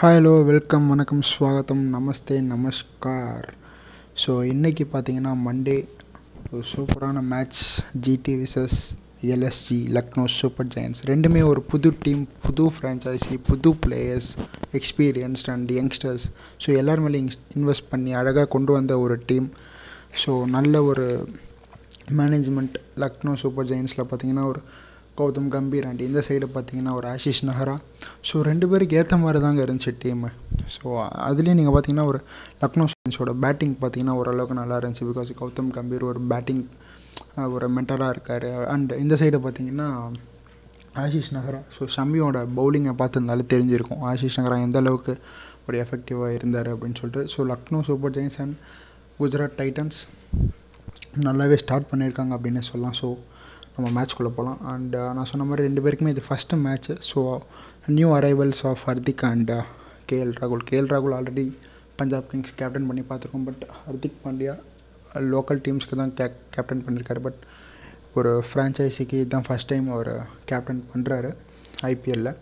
Hi hello welcome வணக்கம் ஸ்வாகத்தம் நமஸ்தே நமஸ்கார். So இன்றைக்கி பார்த்தீங்கன்னா மண்டே ஒரு சூப்பரான match GT versus LSG Lucknow Super Giants ரெண்டுமே ஒரு புது டீம் புது ஃப்ரான்ச்சைசி புது players experienced and youngsters so எல்லார் மேலேயும் இன்வெஸ்ட் பண்ணி அழகாக கொண்டு வந்த ஒரு டீம் ஸோ நல்ல ஒரு மேனேஜ்மெண்ட் லக்னோ சூப்பர் ஜெயின்ஸில் பார்த்தீங்கன்னா ஒரு கௌதம் கம்பீர் அண்ட் இந்த சைடு பார்த்தீங்கன்னா ஒரு ஆஷிஷ் நஹரா. ஸோ ரெண்டு பேருக்கு ஏற்ற மாதிரி தாங்க இருந்துச்சு டீமு ஸோ அதுலேயும் நீங்கள் பார்த்தீங்கன்னா ஒரு லக்னோ ஜெயின்ஸோட பேட்டிங் பார்த்தீங்கன்னா ஓரளவுக்கு நல்லா இருந்துச்சு பிகாஸ் கௌதம் கம்பீர் ஒரு பேட்டிங் ஒரு மென்டராக இருக்கார். அண்ட் இந்த சைடு பார்த்தீங்கன்னா ஆஷிஷ் நகரா ஸோ ஷமியோட பவுலிங்கை பார்த்துருந்தாலே தெரிஞ்சிருக்கும். ஆஷிஷ் நகரா எந்த அளவுக்கு ஒரு எஃபெக்டிவாக இருந்தார் அப்படின்னு சொல்லிட்டு. So Lucknow Super Giants and Gujarat Titans நல்லாவே ஸ்டார்ட் பண்ணியிருக்காங்க அப்படின்னு சொல்லலாம். ஸோ நம்ம மேட்ச்க்குள்ளே போகலாம் அண்ட் uh, நான் சொன்ன மாதிரி ரெண்டு பேருக்குமே இது first match so new arrivals of Hardik and KL ராகுல் கேஎல் ராகுல் ஆல்ரெடி பஞ்சாப் கிங்ஸ் கேப்டன் பண்ணி பார்த்துருக்கோம். But Hardik Pandya local uh, டீம்ஸ்க்கு தான் கே கேப்டன் பண்ணியிருக்காரு பட் ஒரு ஃப்ரான்ச்சைஸிக்கு இதுதான் ஃபஸ்ட் டைம் அவர் கேப்டன் பண்ணுறாரு ஐபிஎல்லில்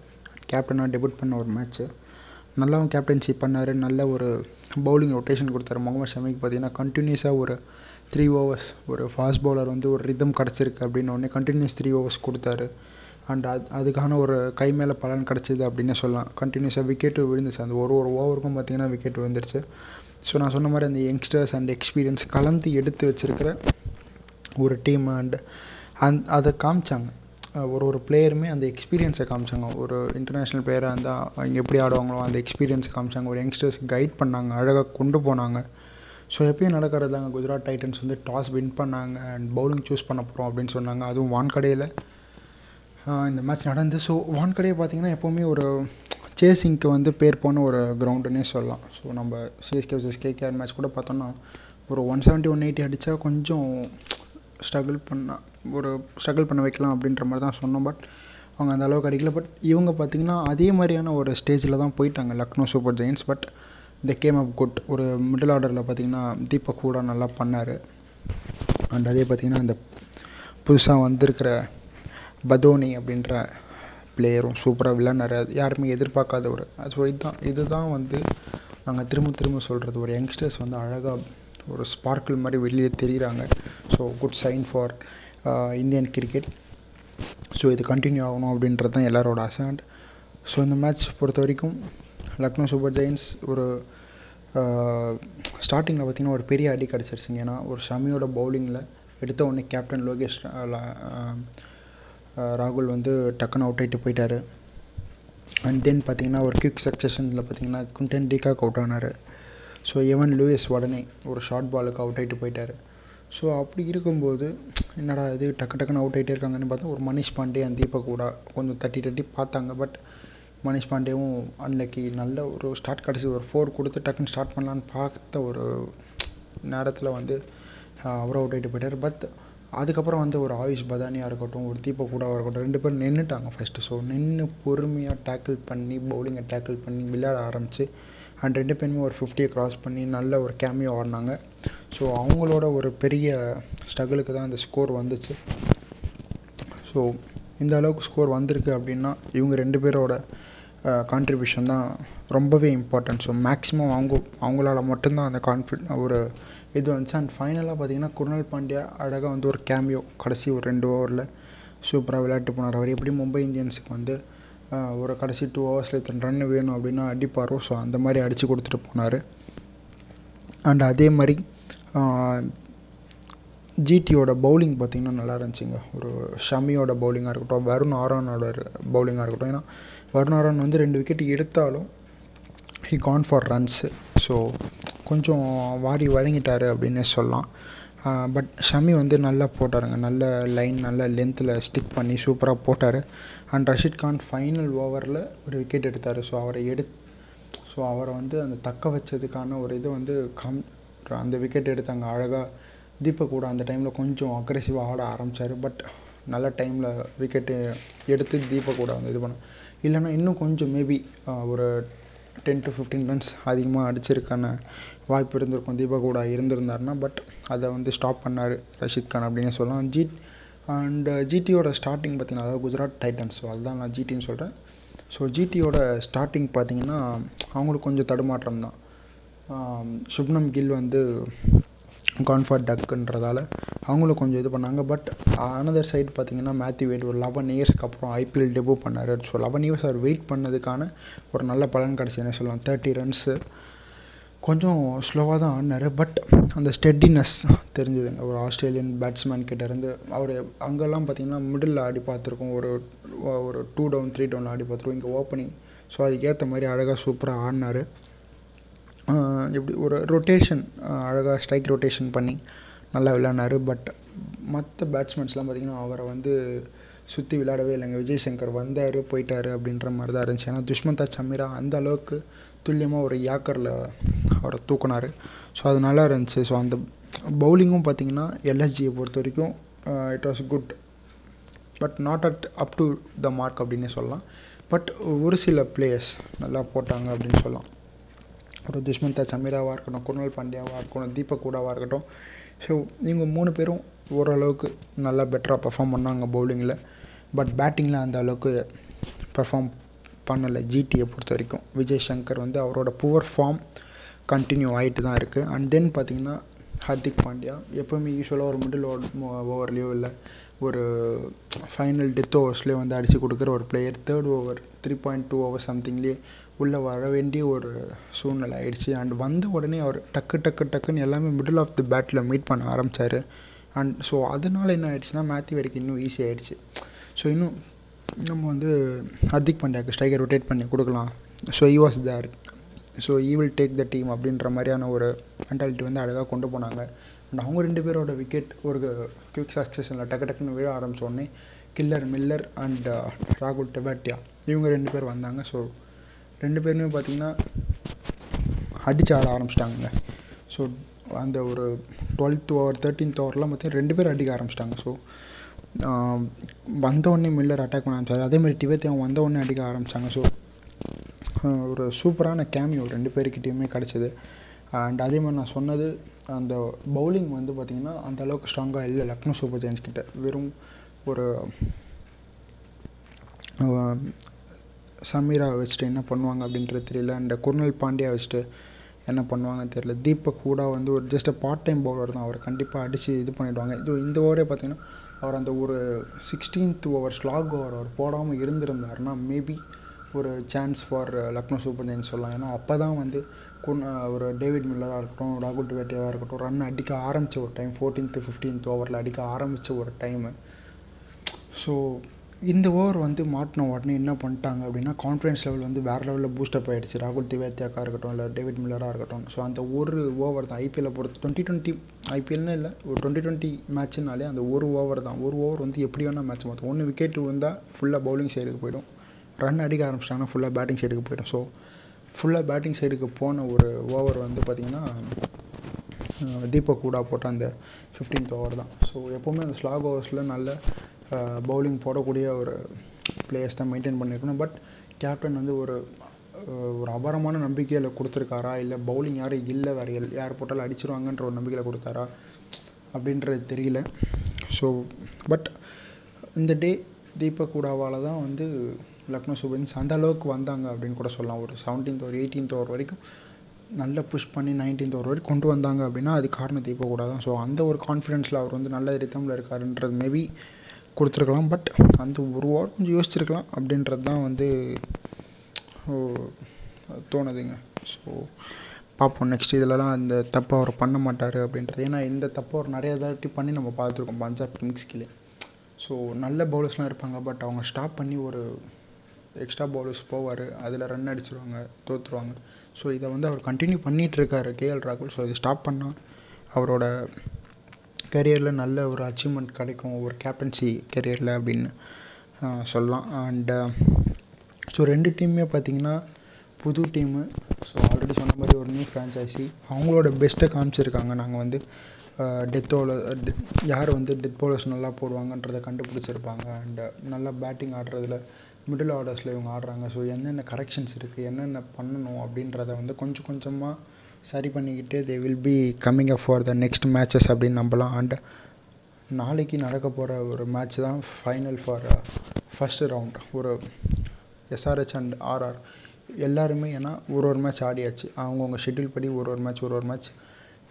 கேப்டனாக டெபியூட் பண்ண ஒரு மேட்ச்சு நல்லாவும் கேப்டன்ஷிப் பண்ணார். நல்ல ஒரு பவுலிங் ரொட்டேஷன் கொடுத்தாரு. முகமது ஷமிக்கு பார்த்தீங்கன்னா கண்டினியூஸாக ஒரு த்ரீ ஓவர்ஸ் ஒரு ஃபாஸ்ட் பவுலர் வந்து ஒரு ரிதம் கிடச்சிருக்கு அப்படின்னு கண்டினியூஸ் த்ரீ ஓவர்ஸ் கொடுத்தாரு. அண்ட் அது அதுக்கான ஒரு கை மேலே பலன் கிடச்சிது அப்படின்னு சொல்லலாம். கண்டினியூஸாக விக்கெட்டு விழுந்துச்சு. அந்த ஒரு ஒரு ஓவருக்கும் பார்த்திங்கன்னா விக்கெட் விழுந்துருச்சு. ஸோ நான் சொன்ன மாதிரி அந்த யங்ஸ்டர்ஸ் அண்ட் எக்ஸ்பீரியன்ஸ் கலந்து எடுத்து வச்சுருக்கிற ஒரு டீம் அண்ட் அந் அதை காமிச்சாங்க. ஒரு ஒரு பிளேயருமே அந்த எக்ஸ்பீரியன்ஸை காமிச்சாங்க. ஒரு இன்டர்நேஷ்னல் பிளேயராக இருந்தால் அவங்க எப்படி ஆடுவாங்களோ அந்த எக்ஸ்பீரியன்ஸை காமிச்சாங்க. ஒரு யங்ஸ்டர்ஸ் கைட் பண்ணாங்க. அழகாக கொண்டு போனாங்க. ஸோ எப்பயும் நடக்கிறது தாங்க குஜராத் டைட்டன்ஸ் வந்து டாஸ் வின் பண்ணாங்க. அண்ட் பவுலிங் சூஸ் பண்ண போகிறோம் அப்படின்னு சொன்னாங்க. அதுவும் வான்கடையில். இந்த மேட்ச் நடந்து. ஸோ வான்கடையை பார்த்திங்கன்னா எப்போவுமே ஒரு சேசிங்க்கு வந்து பேர் போன ஒரு கிரவுண்டுன்னே சொல்லலாம். ஸோ நம்ம சிஎஸ்கே வர்சஸ் கேகேஆர் மேட்ச் கூட பார்த்தோன்னா ஒரு ஒன் செவன்ட்டி ஒன் எயிட்டி அடித்தா கொஞ்சம் ஸ்ட்ரகிள் பண்ண ஒரு ஸ்ட்ரகிள் பண்ண வைக்கலாம் அப்படின்ற மாதிரி தான் சொன்னோம். பட் அவங்க அந்த அளவுக்கு அடிக்கல. பட் இவங்க பார்த்திங்கன்னா அதே மாதிரியான ஒரு ஸ்டேஜில் தான் போயிட்டாங்க. லக்னோ சூப்பர் ஜெயின்ஸ் பட் இந்த கேம் ஆஃப் குட் ஒரு மிடில் ஆர்டரில் பார்த்திங்கன்னா தீபக் கூட நல்லா பண்ணார். அண்ட் அதே பார்த்திங்கன்னா இந்த புதுசாக வந்திருக்கிற பதோனி அப்படின்ற பிளேயரும் சூப்பராக விளையாடுறாரு யாருமே எதிர்பார்க்காத ஒரு ஸோ இதுதான் இதுதான் வந்து நாங்கள் திரும்ப திரும்ப சொல்கிறது ஒரு யங்ஸ்டர்ஸ் வந்து அழகாக ஒரு ஸ்பார்க்கிள் மாதிரி வெளியே தெரிகிறாங்க so good sign for Indian cricket so இது கண்டினியூ ஆகணும் அப்படின்றது தான் எல்லாரோட அசாண்ட் ஸோ இந்த மேட்ச் பொறுத்த வரைக்கும் லக்னோ சூப்பர் ஜெயின்ஸ் ஒரு ஸ்டார்டிங்கில் பார்த்திங்கன்னா ஒரு பெரிய அடி கிடச்சிருச்சுங்க. ஏன்னா ஒரு ஷமியோட பவுலிங்கில் எடுத்த உடனே கேப்டன் லோகேஷ் ராகுல் வந்து டக்குன்னு அவுட் ஆகிட்டு போயிட்டார். அண்ட் தென் பார்த்திங்கன்னா ஒரு குவிக் சக்சஷனில் பார்த்திங்கன்னா குண்டன் டீக்காக் அவுட் ஆனார். ஸோ எவன் லூயஸ் உடனே ஒரு ஷார்ட் பாலுக்கு அவுட் ஆகிட்டு போயிட்டார். ஸோ அப்படி இருக்கும்போது என்னடா இது டக்கு டக்குன்னு அவுட் ஆகிட்டே இருக்காங்கன்னு பார்த்தா ஒரு மனிஷ் பாண்டே அந்த தீபக் கூட கொஞ்சம் தட்டி தட்டி பார்த்தாங்க. பட் மனிஷ் பாண்டேவும் அன்னைக்கு நல்ல ஒரு ஸ்டார்ட் கிடச்சி ஒரு ஃபோர் கொடுத்து டக்குன்னு ஸ்டார்ட் பண்ணலான்னு பார்த்த ஒரு நேரத்தில் வந்து அவர் அவுட் ஆகிட்டு போயிட்டார். பட் அதுக்கப்புறம் வந்து ஒரு ஆயுஷ் பதானியாக இருக்கட்டும் ஒரு தீபக் கூடாவாக இருக்கட்டும் ரெண்டு பேரும் நின்றுட்டாங்க ஃபஸ்ட்டு ஸோ நின்று பொறுமையாக டேக்கிள் பண்ணி பவுலிங்கை டேக்கிள் பண்ணி விளையாட ஆரம்பித்து அண்ட் ரெண்டு பேருமே ஒரு ஃபிஃப்டியை க்ராஸ் பண்ணி நல்ல ஒரு கேமியோ ஆடினாங்க. ஸோ அவங்களோட ஒரு பெரிய ஸ்ட்ரகிளுக்கு தான் அந்த ஸ்கோர் வந்துச்சு. ஸோ இந்த அளவுக்கு ஸ்கோர் வந்திருக்கு அப்படின்னா இவங்க ரெண்டு பேரோட கான்ட்ரிபியூஷன் தான் ரொம்பவே இம்பார்ட்டன்ட் ஸோ மேக்ஸிமம் அவங்க அவங்களால மட்டும்தான் அந்த கான்ஃபிட் ஒரு இது வந்துச்சு. அண்ட் ஃபைனலாக பார்த்தீங்கன்னா குருணால் பாண்டியா அழகாக வந்து ஒரு கேமியோ கடைசி ஒரு ரெண்டு ஓவரில் சூப்பராக விளையாட்டு போனார். அவர் எப்படி மும்பை இந்தியன்ஸுக்கு வந்து ஒரு கடைசி டூ ஹவர்ஸில் இத்தனை ரன் வேணும் அப்படின்னா அடிப்பாரோ? ஸோ அந்த மாதிரி அடித்து கொடுத்துட்டு போனார். அண்ட் அதே மாதிரி ஜிடியோட பவுலிங் பார்த்திங்கன்னா நல்லா இருந்துச்சுங்க. ஒரு ஷமியோட பவுலிங்காக இருக்கட்டும் வருண் ஆரானோட பவுலிங்காக இருக்கட்டும். ஏன்னா வருண் வந்து ரெண்டு விக்கெட் எடுத்தாலும் he gone for runs so கொஞ்சம் வாரி வழங்கிட்டார் அப்படின்னே சொல்லலாம். பட் ஷமி வந்து நல்லா போட்டாருங்க. நல்ல லைன் நல்ல லென்த்தில் ஸ்டிக் பண்ணி சூப்பராக போட்டார். அண்ட் ரஷித் கான் ஃபைனல் ஓவரில் ஒரு விக்கெட் எடுத்தார். ஸோ அவரை எடு ஸோ அவரை வந்து அந்த தக்க வச்சதுக்கான ஒரு இது வந்து கம் அந்த விக்கெட் எடுத்தாங்க அழகாக தீபக் கூட அந்த டைமில் கொஞ்சம் அக்ரெசிவாக ஆட ஆரம்பித்தார் பட் நல்ல டைமில் விக்கெட்டு எடுத்து தீபக் கூட வந்து இது பண்ணும். இல்லைன்னா இன்னும் கொஞ்சம் மேபி ஒரு டென் டு ஃபிஃப்டீன் ரன்ஸ் அதிகமாக அடிச்சிருக்கான வாய்ப்பு இருந்திருக்கும். தீபக் கூட இருந்திருந்தாருன்னா பட் அதை வந்து ஸ்டாப் பண்ணார் ரஷித் கான் அப்படின்னு சொல்லலாம். ஜி அண்ட் ஜிடியோட ஸ்டார்டிங் பார்த்திங்கன்னா அதாவது குஜராத் டைட்டன்ஸ் ஸோ அதுதான் நான் ஜிடின்னு சொல்கிறேன் ஸோ ஜிடியோட ஸ்டார்டிங் பார்த்தீங்கன்னா அவங்களுக்கு கொஞ்சம் தடுமாற்றம் தான். சுப்னம் கில் வந்து கான்ஃபார்ட் டக்குன்றதால அவங்களும் கொஞ்சம் இது பண்ணாங்க. பட் அனதர் சைடு பார்த்தீங்கன்னா மேத்யூ வெயிட் ஒரு லெவன் இயர்ஸ்க்கு அப்புறம் ஐபிஎல் டெபு பண்ணார். ஸோ லெவன் இயர்ஸ் அவர் வெயிட் பண்ணதுக்கான ஒரு நல்ல பலன் கிடச்சிதுன்னு சொல்லலாம்? தேர்ட்டி ரன்ஸு கொஞ்சம் ஸ்லோவாக தான் ஆடினார். பட் அந்த ஸ்டெட்டினஸ் தெரிஞ்சுதுங்க. ஒரு ஆஸ்திரேலியன் பேட்ஸ்மேன் கிட்டேருந்து அவர் அங்கெல்லாம் பார்த்தீங்கன்னா மிடில் ஆடி பார்த்துருக்கோம். ஒரு ஒரு டூ டவுன் த்ரீ டவுன் ஆடி பார்த்துருக்கோம். இங்கே ஓப்பனிங் ஸோ அதுக்கேற்ற மாதிரி அழகாக சூப்பராக ஆடினார். எப்படி ஒரு ரொட்டேஷன் அழகாக ஸ்ட்ரைக் ரொட்டேஷன் பண்ணி நல்லா விளையாடினார். பட் மற்ற பேட்ஸ்மேன்ஸ்லாம் பார்த்திங்கன்னா அவரை வந்து சுற்றி விளையாடவே இல்லைங்க. விஜய் சங்கர் வந்தார் போயிட்டார் அப்படின்ற மாதிரி தான் இருந்துச்சு. ஏன்னா துஷ்மந்தா சமீரா அந்த அளவுக்கு துல்லியமாக ஒரு யாக்கரில் அவரை தூக்குனார். ஸோ அது நல்லா இருந்துச்சு. ஸோ அந்த பவுலிங்கும் பார்த்திங்கன்னா எல்எஸ்ஜியை பொறுத்த வரைக்கும் it was good but not at up to the mark அப்படின்னே சொல்லலாம். பட் ஒரு சில பிளேயர்ஸ் நல்லா போட்டாங்க அப்படின்னு சொல்லலாம். ஒரு துஷ்மந்தா சமீராவாக இருக்கட்டும் குர்னல் பாண்டியாவாக இருக்கட்டும் தீபக் கூடாவாக இருக்கட்டும். ஸோ இவங்க மூணு பேரும் ஓரளவுக்கு நல்லா பெட்டராக பர்ஃபார்ம் பண்ணாங்க பவுலிங்கில் பட் பேட்டிங்கில் அந்த அளவுக்கு பர்ஃபார்ம் பண்ணலை ஜிடியை பொறுத்த வரைக்கும். விஜய் சங்கர் வந்து அவரோட புவர் ஃபார்ம் கண்டினியூ ஆகிட்டு தான் இருக்குது அண்ட் தென் பார்த்திங்கன்னா ஹர்திக் பாண்டியா எப்போவுமே யூஸ்வலாக ஒரு மிடில் ஓவர்லேயோ இல்லை ஒரு ஃபைனல் டெத் ஓவர்ஸ்லேயே வந்து அடித்து கொடுக்குற ஒரு player third over three point two over சம்திங்லேயே உள்ளே வர வேண்டிய ஒரு சூழ்நிலை ஆயிடுச்சு. அண்ட் வந்த உடனே அவர் டக்கு டக்கு டக்குன்னு எல்லாமே மிடில் ஆஃப் தி பேட்டில் மீட் பண்ண ஆரம்பித்தார் அண்ட் ஸோ அதனால் என்ன ஆயிடுச்சுன்னா மேத்தி வரைக்கும் இன்னும் ஈஸி ஆகிடுச்சு ஸோ இன்னும் நம்ம வந்து ஹர்திக் பாண்டியாவுக்கு ஸ்ட்ரைக்கர் ரொட்டேட் பண்ணி கொடுக்கலாம். So he was there so he will take the team அப்படின்ற மாதிரியான ஒரு மென்டாலிட்டி வந்து அழகாக கொண்டு போனாங்க. அண்ட் அவங்க ரெண்டு பேரோட விக்கெட் ஒரு குவிக் சக்ஸஸில் டக்கு டக்குன்னு விழ ஆரம்பித்தோடனே கில்லர் மில்லர் அண்ட் ராகுல் டெபாட்டியா இவங்க ரெண்டு பேர் வந்தாங்க. ஸோ ரெண்டு பேருமே பார்த்திங்கன்னா அடிச்சு ஆட ஆரம்பிச்சிட்டாங்க ஸோ அந்த ஒரு டுவெல்த் ஓவர் தேர்ட்டீன்த் ஓவர்லாம் பார்த்தீங்கன்னா ரெண்டு பேர் அடிக்க ஆரம்பிச்சிட்டாங்க. ஸோ um, வந்தவுடனே மில்லர் அட்டாக் பண்ண ஆரம்பிச்சார். அதேமாதிரி டிபேத்தியம் வந்தவுடனே அடிக்க ஆரம்பித்தாங்க ஸோ ஒரு சூப்பரான கேமியோ ரெண்டு பேருக்கிட்டேயுமே கிடச்சிது. அண்ட் அதே மாதிரி நான் சொன்னது அந்த பவுலிங் வந்து பார்த்திங்கன்னா அந்த அளவுக்கு ஸ்ட்ராங்காக இல்லை லக்னோ சூப்பர் ஜெயின்ஸ் கிட்ட. வெறும் ஒரு சமீரா வச்சுட்டு என்ன பண்ணுவாங்க அப்படின்றது தெரியல. அண்ட் குர்னல் பாண்டியா வச்சுட்டு என்ன பண்ணுவாங்கன்னு தெரியல. தீபக் கூட வந்து ஒரு ஜஸ்ட் பார்ட் டைம் பவுலர் தான். அவர் கண்டிப்பாக அடித்து இது பண்ணிவிடுவாங்க இது இந்த ஓவரே பார்த்திங்கன்னா அவர் அந்த ஒரு சிக்ஸ்டீன்த் ஓவர் ஸ்லாக் ஓவர் அவர் போடாமல் இருந்திருந்தாருன்னா மேபி ஒரு chance for Lucknow Super Giants சொல்லலாம். ஏன்னா அப்போ தான் வந்து குன் uh, ஒரு டேவிட் மில்லராக இருக்கட்டும் ராகுல் டிவேட்டியாவாக இருக்கட்டும் ரன் அடிக்க ஆரம்பித்த ஒரு டைம் ஃபோர்டீன்த்து ஃபிஃப்டீன்த் ஓவரில் அடிக்க ஆரம்பித்த ஒரு டைமு ஸோ இந்த ஓவர் வந்து மாட்டின உடனே என்ன பண்ணிட்டாங்க அப்படின்னா கான்ஃபிடன்ஸ் லெவல் வந்து வேறு லெவலில் பூஸ்டப் ஆகிடுச்சு ராகுல் திவேத்தியாக்கா இருக்கட்டும் இல்லை டேவிட் மில்லராக இருக்கட்டும். ஸோ அந்த ஒரு ஓவர் தான். ஐபிஎல்லை பொறுத்து டுவெண்ட்டி டுவெண்ட்டி ஐபிஎல்னு இல்லை ஒரு டுவெண்ட்டி டுவெண்ட்டி மேட்ச்னாலே அந்த ஒரு ஓவர் தான். ஒரு ஓவர் வந்து எப்படி வேணால் மேட்ச் மாற்றும் ஒன்று விக்கெட் வந்தால் ஃபுல்லாக பவுலிங் சைடுக்கு போயிடும். ரன் அடிக்க ஆரம்பிச்சிட்டாங்கன்னா ஃபுல்லாக பேட்டிங் சைடுக்கு போயிடும். ஸோ ஃபுல்லாக பேட்டிங் சைடுக்கு போன ஒரு ஓவர் வந்து பார்த்திங்கன்னா தீபக் கூடா போட்ட அந்த ஃபிஃப்டீன்த் ஓவர் தான். ஸோ எப்போவுமே அந்த ஸ்லாக் ஓவர்ஸில் நல்ல பவுலிங் போடக்கூடிய ஒரு பிளேயர்ஸ் தான் மெயின்டைன் பண்ணியிருக்கணும் பட் கேப்டன் வந்து ஒரு ஒரு அபாரமான நம்பிக்கையில் கொடுத்துருக்காரா? இல்லை பவுலிங் யாரும் இல்லை வேறு எல் யார் போட்டாலும் அடிச்சிருவாங்கன்ற ஒரு நம்பிக்கையில் கொடுத்தாரா? அப்படின்றது தெரியல. ஸோ பட் இந்த டே தீபக் கூடாவால் தான் வந்து லக்னோ சூப்பர்ஸ் அந்த அளவுக்கு வந்தாங்க அப்படின்னு கூட சொல்லலாம். ஒரு செவன்டீன்த் ஒரு எயிட்டீன்த் ஓவர் வரைக்கும் நல்லா புஷ் பண்ணி நைன்டீன்த் ஓவர் வரைக்கும் கொண்டு வந்தாங்க அப்படின்னா அது காரணம் தீபக் கூட தான். ஸோ அந்த ஒரு கான்ஃபிடென்ஸில் அவர் வந்து நல்ல ரித்தமில் இருக்காருன்றது மேபி கொடுத்துருக்கலாம். பட் அந்த ஒரு ஓவர் கொஞ்சம் யோசிச்சிருக்கலாம் அப்படின்றது தான் வந்து தோணுதுங்க. ஸோ பார்ப்போம். நெக்ஸ்ட் இதிலலாம் அந்த தப்பை அவர் பண்ண மாட்டார் அப்படின்றது. ஏன்னா இந்த தப்பை அவர் நிறைய தாட்டி பண்ணி நம்ம பார்த்துருக்கோம். பஞ்சாப் கிங்ஸ் கீழே. ஸோ நல்ல பவுலர்ஸ்லாம் இருப்பாங்க பட் அவங்க ஸ்டாப் பண்ணி ஒரு எக்ஸ்ட்ரா பவுலர்ஸ் போவார் அதில் ரன் அடிச்சிருவாங்க தோற்றுருவாங்க ஸோ இதை வந்து அவர் கண்டினியூ பண்ணிகிட்ருக்காரு கேஎல் ராகுல். ஸோ இதை ஸ்டாப் பண்ணால் அவரோட கரியரில் நல்ல ஒரு அச்சீவ்மெண்ட் கிடைக்கும் ஒரு கேப்டன்சி கரியரில் அப்படின்னு சொல்லலாம். அண்டு ஸோ ரெண்டு டீமுமே பார்த்திங்கன்னா புது டீமு ஸோ ஆல்ரெடி சொன்ன மாதிரி ஒரு நியூ ஃப்ரான்ச்சைசி அவங்களோட பெஸ்ட்டை காமிச்சிருக்காங்க. நாங்கள் வந்து டெத்தோட யார் வந்து டெத் பவுலர்ஸ் நல்லா போடுவாங்கன்றதை கண்டுபிடிச்சிருப்பாங்க. அண்டு நல்லா பேட்டிங் ஆடுறதுல மிடில் ஆர்டர்ஸில் இவங்க ஆடுறாங்க. ஸோ என்னென்ன கரெக்ஷன்ஸ் இருக்குது என்னென்ன பண்ணணும் அப்படின்றத வந்து கொஞ்சம் கொஞ்சமாக சரி பண்ணிக்கிட்டு they will be coming up for the next matches அப்படின்னு நம்பலாம். அண்ட் நாளைக்கு நடக்க போகிற ஒரு மேட்ச் தான் ஃபைனல் ஃபார் ஃபஸ்ட்டு ரவுண்ட் ஒரு எஸ்ஆர்ஹெச் அண்ட் ஆர்ஆர் எல்லாருமே ஏன்னா ஒரு ஒரு மேட்ச் ஆடியாச்சு. அவங்கவுங்க ஷெட்யூல் படி ஒரு ஒரு மேட்ச் ஒரு ஒரு மேட்ச்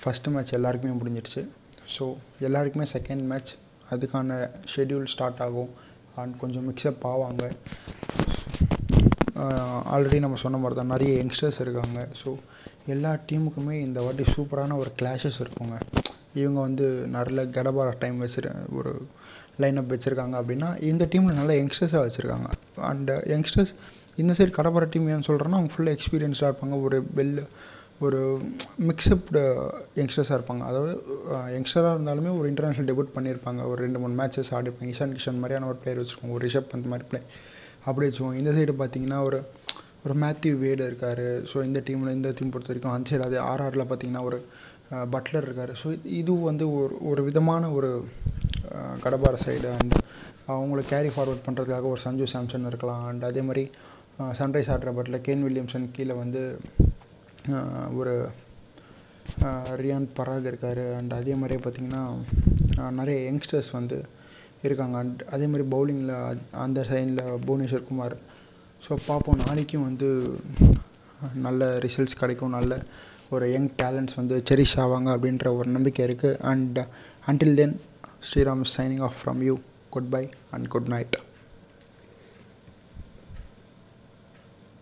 ஃபஸ்ட்டு மேட்ச் எல்லாருக்குமே முடிஞ்சிடுச்சு. ஸோ எல்லாருக்குமே செகண்ட் மேட்ச் அதுக்கான ஷெட்யூல் ஸ்டார்ட் ஆகும். அண்ட் கொஞ்சம் மிக்சப் ஆவாங்க. ஆல்ரெடி நம்ம சொன்ன மாதிரி தான் நிறைய யங்ஸ்டர்ஸ் இருக்காங்க. ஸோ எல்லா டீமுக்குமே இந்த வாட்டி சூப்பரான ஒரு கிளாஷஸ் இருக்குங்க. இவங்க வந்து நல்ல கடபார டைம் வச்சுரு ஒரு லைனப் வச்சுருக்காங்க அப்படின்னா இந்த டீமில் நல்ல யங்ஸ்டர்ஸாக வச்சுருக்காங்க. அண்ட் யங்ஸ்டர்ஸ் இந்த சைடு கடப்பார டீம் ஏன்னு சொல்கிறேன்னா அவங்க ஃபுல்லாக எக்ஸ்பீரியன்ஸாக இருப்பாங்க. ஒரு வெல் ஒரு மிக்சப்டு யங்ஸ்டர்ஸாக இருப்பாங்க. அதாவது யங்ஸ்டராக இருந்தாலுமே ஒரு இன்டர்நேஷ்னல் டெபியூட் பண்ணியிருப்பாங்க. ஒரு ரெண்டு மூணு மேட்சஸ் ஆடிருப்பாங்க இஷான் கிஷன் மாதிரியான ஒரு பிளேயர் வச்சுக்கோங்க ஒரு ரிஷப் அந்த மாதிரி பிளேயர் அப்படி வச்சுக்கோங்க இந்த சைடு பார்த்தீங்கன்னா ஒரு ஒரு மேத்யூ வேடு இருக்கார். ஸோ இந்த டீமில் இந்த டீம் பொறுத்த வரைக்கும் அந்த சைடு அது ஆர்ஆரில் பார்த்தீங்கன்னா ஒரு பட்லர் இருக்கார். ஸோ இது வந்து ஒரு ஒரு விதமான ஒரு கடபார சைடு அண்ட் அவங்கள கேரி ஃபார்வர்ட் பண்ணுறதுக்காக ஒரு சஞ்சு சாம்சன் இருக்கலாம். அண்ட் அதே மாதிரி சன்ரைஸ் ஆடுற பட்டில் கேன் வில்லியம்சன் கீழே வந்து ஒரு ரியான் பராக் இருக்கார். அண்ட் அதே மாதிரியே பார்த்திங்கன்னா நிறைய யங்ஸ்டர்ஸ் வந்து இருக்காங்க. அண்ட் அதே மாதிரி பவுலிங்கில் அந்த சைடில் புவனேஸ்வர் குமார். ஸோ பார்ப்போம் நாளைக்கும் வந்து நல்ல ரிசல்ட்ஸ் கிடைக்கும். நல்ல ஒரு யங் டேலண்ட்ஸ் வந்து செரிஷ் ஆவாங்க அப்படின்ற ஒரு நம்பிக்கை இருக்குது and until then Sriram signing off from you good bye and good night